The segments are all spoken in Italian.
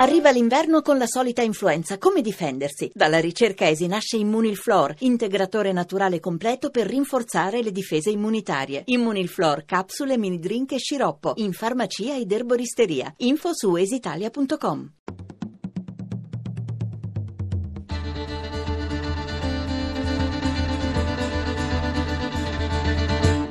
Arriva l'inverno con la solita influenza. Come difendersi? Dalla ricerca ESI nasce Immunilflor, integratore naturale completo per rinforzare le difese immunitarie. Immunilflor, capsule, mini drink e sciroppo. In farmacia ed erboristeria. Info su esitalia.com.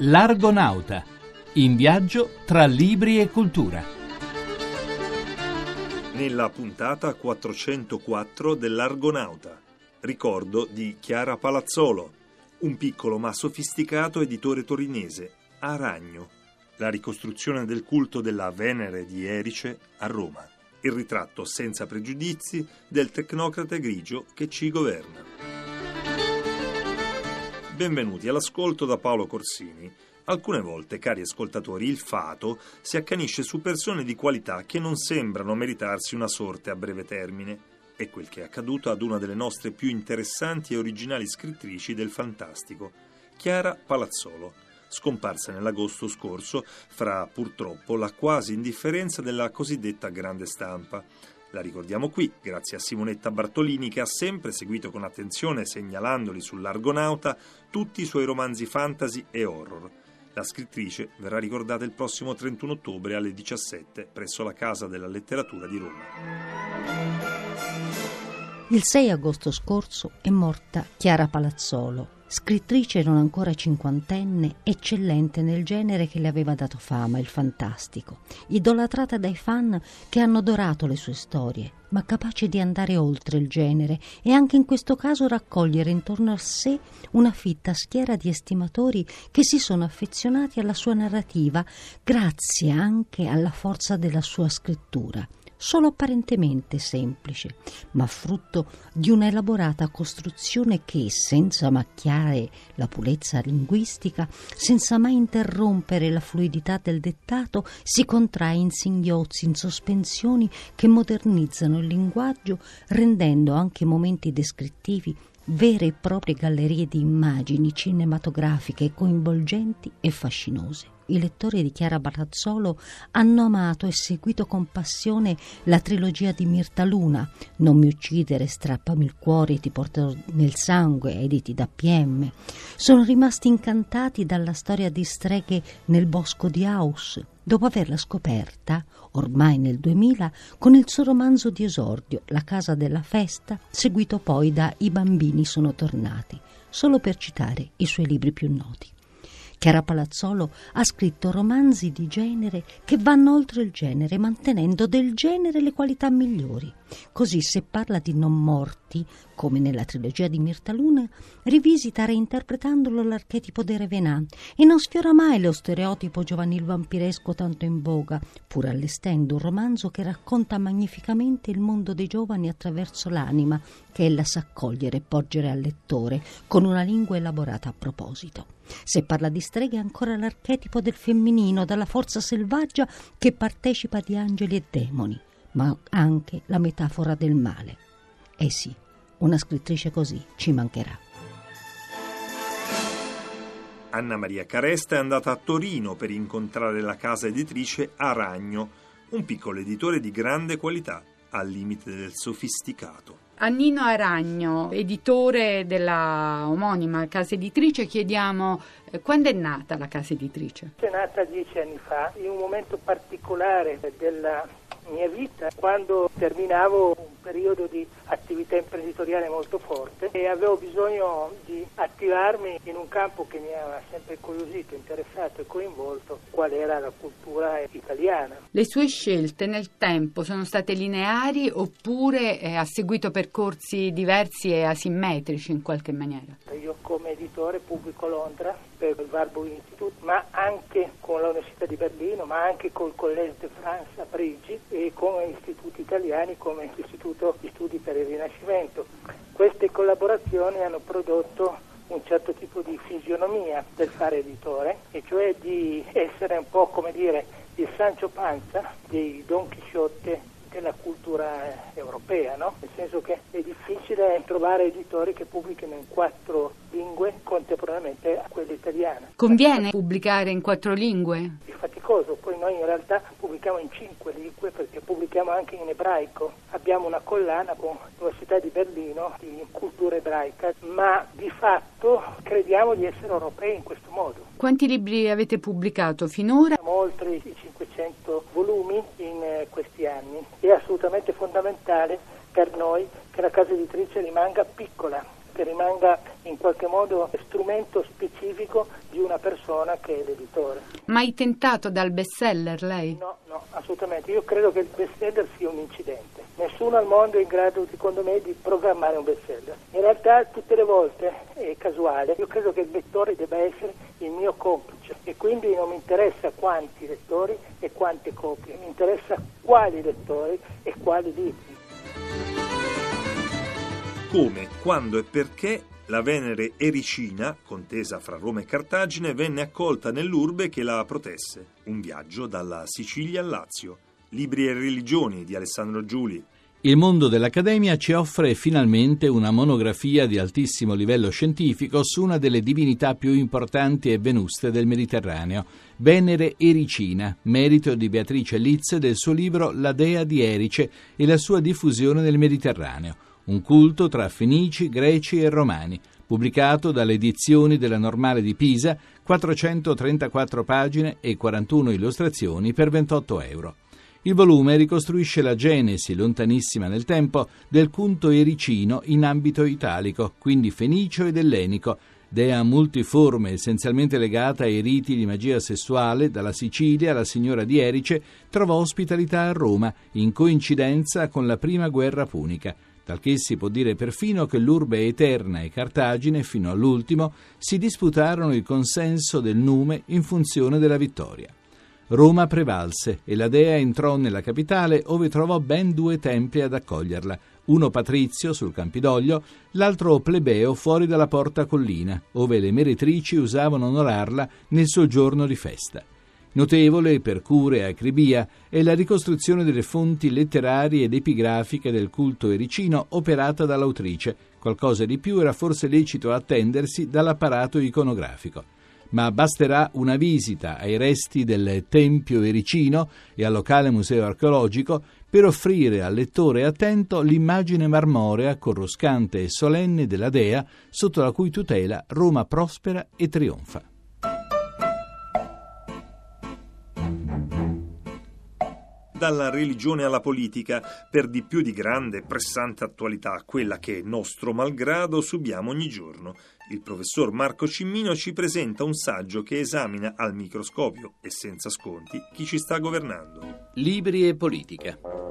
L'Argonauta. In viaggio tra libri e cultura nella puntata 404 dell'Argonauta. Ricordo di Chiara Palazzolo, un piccolo ma sofisticato editore torinese, a Ragno. La ricostruzione del culto della Venere di Erice a Roma. Il ritratto senza pregiudizi del tecnocrate grigio che ci governa. Benvenuti all'ascolto da Paolo Corsini Alcune volte, cari ascoltatori, il fato si accanisce su persone di qualità che non sembrano meritarsi una sorte a breve termine. È quel che è accaduto ad una delle nostre più interessanti e originali scrittrici del fantastico, Chiara Palazzolo, scomparsa nell'agosto scorso fra purtroppo la quasi indifferenza della cosiddetta grande stampa. La ricordiamo qui, grazie a Simonetta Bartolini che ha sempre seguito con attenzione, segnalandoli sull'Argonauta, tutti i suoi romanzi fantasy e horror. La scrittrice verrà ricordata il prossimo 31 ottobre alle 17 presso la Casa della Letteratura di Roma. Il 6 agosto scorso è morta Chiara Palazzolo, scrittrice non ancora cinquantenne, eccellente nel genere che le aveva dato fama, il fantastico, idolatrata dai fan che hanno adorato le sue storie, ma capace di andare oltre il genere e anche in questo caso raccogliere intorno a sé una fitta schiera di estimatori che si sono affezionati alla sua narrativa grazie anche alla forza della sua scrittura solo apparentemente semplice, ma frutto di una elaborata costruzione che, senza macchiare la purezza linguistica, senza mai interrompere la fluidità del dettato, si contrae in singhiozzi, in sospensioni che modernizzano il linguaggio, rendendo anche momenti descrittivi vere e proprie gallerie di immagini cinematografiche coinvolgenti e fascinose. I lettori di Chiara Barazzolo hanno amato e seguito con passione la trilogia di Mirta Luna, Non mi uccidere, strappami il cuore, ti porto nel sangue, editi da PM. Sono rimasti incantati dalla storia di streghe nel bosco di Aus, dopo averla scoperta, ormai nel 2000, con il suo romanzo di esordio, La casa della festa, seguito poi da I bambini sono tornati, solo per citare i suoi libri più noti. Chiara Palazzolo ha scritto romanzi di genere che vanno oltre il genere, mantenendo del genere le qualità migliori. Così se parla di non morti, come nella trilogia di Mirta Luna, rivisita reinterpretandolo l'archetipo dei Revenant e non sfiora mai lo stereotipo giovanil vampiresco tanto in voga, pur allestendo un romanzo che racconta magnificamente il mondo dei giovani attraverso l'anima che ella sa accogliere e porgere al lettore con una lingua elaborata a proposito. Se parla di streghe è ancora l'archetipo del femminino, dalla forza selvaggia che partecipa di angeli e demoni ma anche la metafora del male. Eh sì, una scrittrice così ci mancherà. Anna Maria Caresta è andata a Torino per incontrare la casa editrice Aragno, un piccolo editore di grande qualità, al limite del sofisticato. A Nino Aragno, editore della omonima casa editrice, chiediamo eh, quando è nata la casa editrice? È nata dieci anni fa, in un momento particolare della mia vita quando terminavo un periodo di attività imprenditoriale molto forte e avevo bisogno di attivarmi in un campo che mi aveva sempre incuriosito, interessato e coinvolto, qual era la cultura italiana. Le sue scelte nel tempo sono state lineari oppure eh, ha seguito percorsi diversi e asimmetrici in qualche maniera? Io editore pubblico Londra per il Warburg Institute, ma anche con l'Università di Berlino, ma anche col Collège de France a Parigi e con istituti italiani come l'Istituto di Studi per il Rinascimento. Queste collaborazioni hanno prodotto un certo tipo di fisionomia del fare editore, e cioè di essere un po' come dire il Sancho Panza dei Don Chisciotte della cultura europea, no? nel senso che è difficile trovare editori che pubblichino in quattro lingue contemporaneamente a quella italiana. Conviene pubblicare in quattro lingue? È faticoso, poi noi in realtà pubblichiamo in cinque lingue perché pubblichiamo anche in ebraico. Abbiamo una collana con l'Università di Berlino di cultura ebraica, ma di fatto crediamo di essere europei in questo modo. Quanti libri avete pubblicato finora? Siamo oltre i 500 volumi in eh, questi anni. È assolutamente fondamentale per noi che la casa editrice rimanga piccola, che rimanga in qualche modo strumento specifico di una persona che è l'editore. Mai tentato dal bestseller lei? No, no, assolutamente. Io credo che il bestseller sia un incidente. Nessuno al mondo è in grado, secondo me, di programmare un bestseller. In realtà tutte le volte è casuale. Io credo che il lettore debba essere il mio complice e quindi non mi interessa quanti lettori e quante copie, mi interessa quali lettori e quali libri come, quando e perché la Venere Ericina, contesa fra Roma e Cartagine, venne accolta nell'urbe che la protesse. Un viaggio dalla Sicilia al Lazio. Libri e religioni di Alessandro Giuli. Il mondo dell'Accademia ci offre finalmente una monografia di altissimo livello scientifico su una delle divinità più importanti e venuste del Mediterraneo, Venere Ericina, merito di Beatrice Litz del suo libro La Dea di Erice e la sua diffusione nel Mediterraneo un culto tra fenici, greci e romani, pubblicato dalle edizioni della Normale di Pisa, 434 pagine e 41 illustrazioni per 28 euro. Il volume ricostruisce la genesi, lontanissima nel tempo, del culto ericino in ambito italico, quindi fenicio ed ellenico, dea multiforme essenzialmente legata ai riti di magia sessuale, dalla Sicilia alla signora di Erice, trovò ospitalità a Roma, in coincidenza con la prima guerra punica talché si può dire perfino che l'urbe eterna e Cartagine, fino all'ultimo, si disputarono il consenso del nume in funzione della vittoria. Roma prevalse e la dea entrò nella capitale ove trovò ben due templi ad accoglierla, uno patrizio sul Campidoglio, l'altro plebeo fuori dalla porta collina, ove le meretrici usavano onorarla nel suo giorno di festa. Notevole per cure e acribia è la ricostruzione delle fonti letterarie ed epigrafiche del culto ericino operata dall'autrice. Qualcosa di più era forse lecito attendersi dall'apparato iconografico. Ma basterà una visita ai resti del Tempio Ericino e al locale museo archeologico per offrire al lettore attento l'immagine marmorea, corroscante e solenne della dea sotto la cui tutela Roma prospera e trionfa. dalla religione alla politica, per di più di grande e pressante attualità, quella che, nostro malgrado, subiamo ogni giorno. Il professor Marco Cimmino ci presenta un saggio che esamina al microscopio e senza sconti chi ci sta governando. Libri e politica.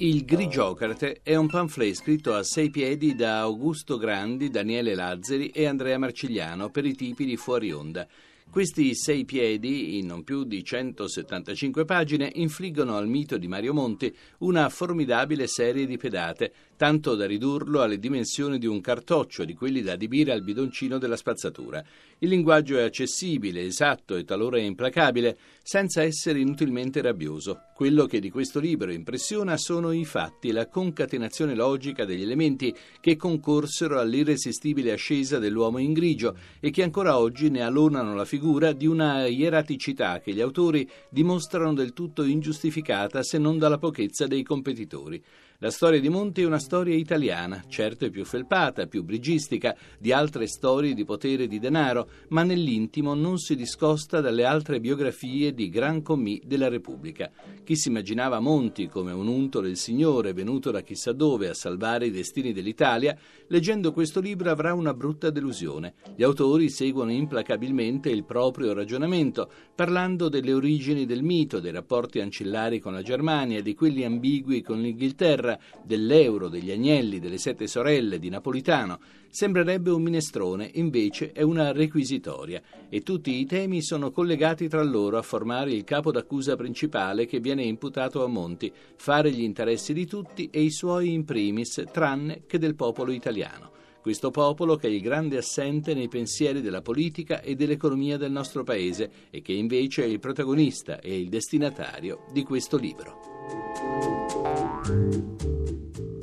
Il Grigiocrate è un pamphlet scritto a sei piedi da Augusto Grandi, Daniele Lazzari e Andrea Marcigliano per i tipi di fuori onda. Questi sei piedi, in non più di 175 pagine, infliggono al mito di Mario Monti una formidabile serie di pedate, tanto da ridurlo alle dimensioni di un cartoccio, di quelli da adibire al bidoncino della spazzatura. Il linguaggio è accessibile, esatto e talora implacabile, senza essere inutilmente rabbioso. Quello che di questo libro impressiona sono i fatti, la concatenazione logica degli elementi che concorsero all'irresistibile ascesa dell'uomo in grigio e che ancora oggi ne alonano la figura di una ieraticità che gli autori dimostrano del tutto ingiustificata se non dalla pochezza dei competitori. La storia di Monti è una storia italiana, certo più felpata, più brigistica di altre storie di potere e di denaro, ma nell'intimo non si discosta dalle altre biografie di gran commì della Repubblica. Chi si immaginava Monti come un unto del Signore venuto da chissà dove a salvare i destini dell'Italia, leggendo questo libro avrà una brutta delusione. Gli autori seguono implacabilmente il proprio ragionamento, parlando delle origini del mito, dei rapporti ancillari con la Germania, di quelli ambigui con l'Inghilterra, guerra, dell'euro, degli agnelli, delle sette sorelle, di Napolitano. Sembrerebbe un minestrone, invece è una requisitoria e tutti i temi sono collegati tra loro a formare il capo d'accusa principale che viene imputato a Monti, fare gli interessi di tutti e i suoi in primis, tranne che del popolo italiano questo popolo che è il grande assente nei pensieri della politica e dell'economia del nostro paese e che invece è il protagonista e il destinatario di questo libro.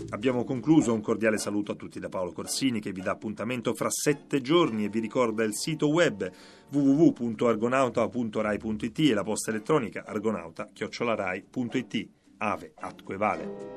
Abbiamo concluso un cordiale saluto a tutti da Paolo Corsini che vi dà appuntamento fra sette giorni e vi ricorda il sito web www.argonauta.rai.it e la posta elettronica argonauta-rai.it. Ave atque vale.